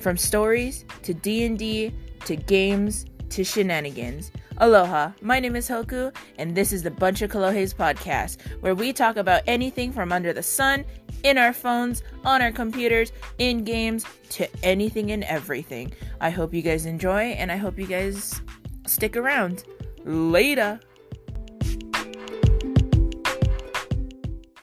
from stories to D&D to games to shenanigans. Aloha, my name is Hoku, and this is the Bunch of Kolohes podcast, where we talk about anything from under the sun, in our phones, on our computers, in games, to anything and everything. I hope you guys enjoy, and I hope you guys stick around. Later!